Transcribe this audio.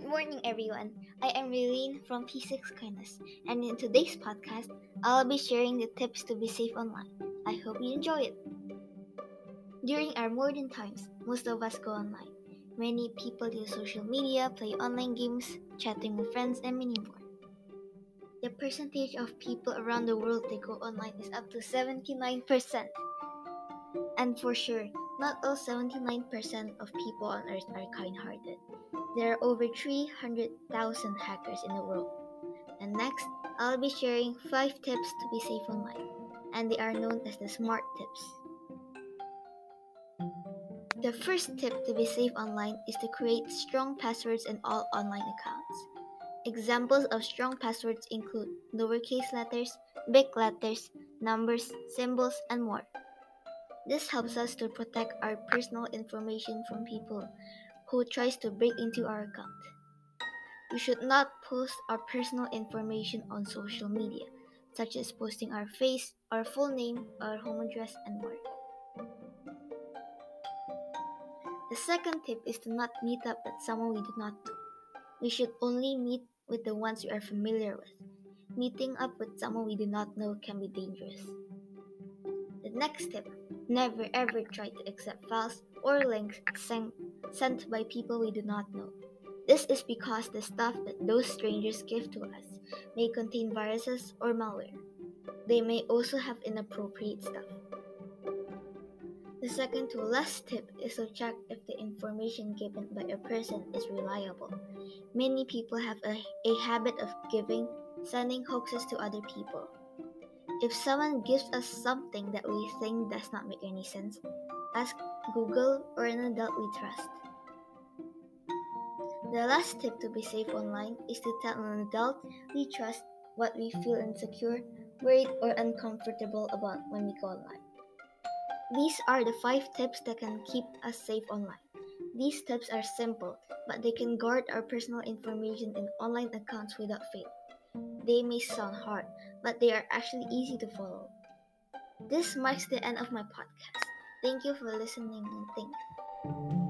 morning, everyone. I am Raylene from P6 Kindness, and in today's podcast, I'll be sharing the tips to be safe online. I hope you enjoy it. During our modern times, most of us go online. Many people use social media, play online games, chatting with friends, and many more. The percentage of people around the world that go online is up to 79%. And for sure, not all 79% of people on earth are kind hearted. There are over 300,000 hackers in the world. And next, I'll be sharing 5 tips to be safe online, and they are known as the SMART tips. The first tip to be safe online is to create strong passwords in all online accounts. Examples of strong passwords include lowercase letters, big letters, numbers, symbols, and more. This helps us to protect our personal information from people who tries to break into our account. We should not post our personal information on social media, such as posting our face, our full name, our home address, and more. The second tip is to not meet up with someone we do not know. We should only meet with the ones we are familiar with. Meeting up with someone we do not know can be dangerous. The next tip never ever try to accept files or links sent sent by people we do not know. This is because the stuff that those strangers give to us may contain viruses or malware. They may also have inappropriate stuff. The second to last tip is to check if the information given by a person is reliable. Many people have a, a habit of giving, sending hoaxes to other people. If someone gives us something that we think does not make any sense, ask Google or an adult we trust. The last tip to be safe online is to tell an adult we trust what we feel insecure, worried, or uncomfortable about when we go online. These are the five tips that can keep us safe online. These tips are simple, but they can guard our personal information in online accounts without fail. They may sound hard, but they are actually easy to follow. This marks the end of my podcast. Thank you for listening and thank you.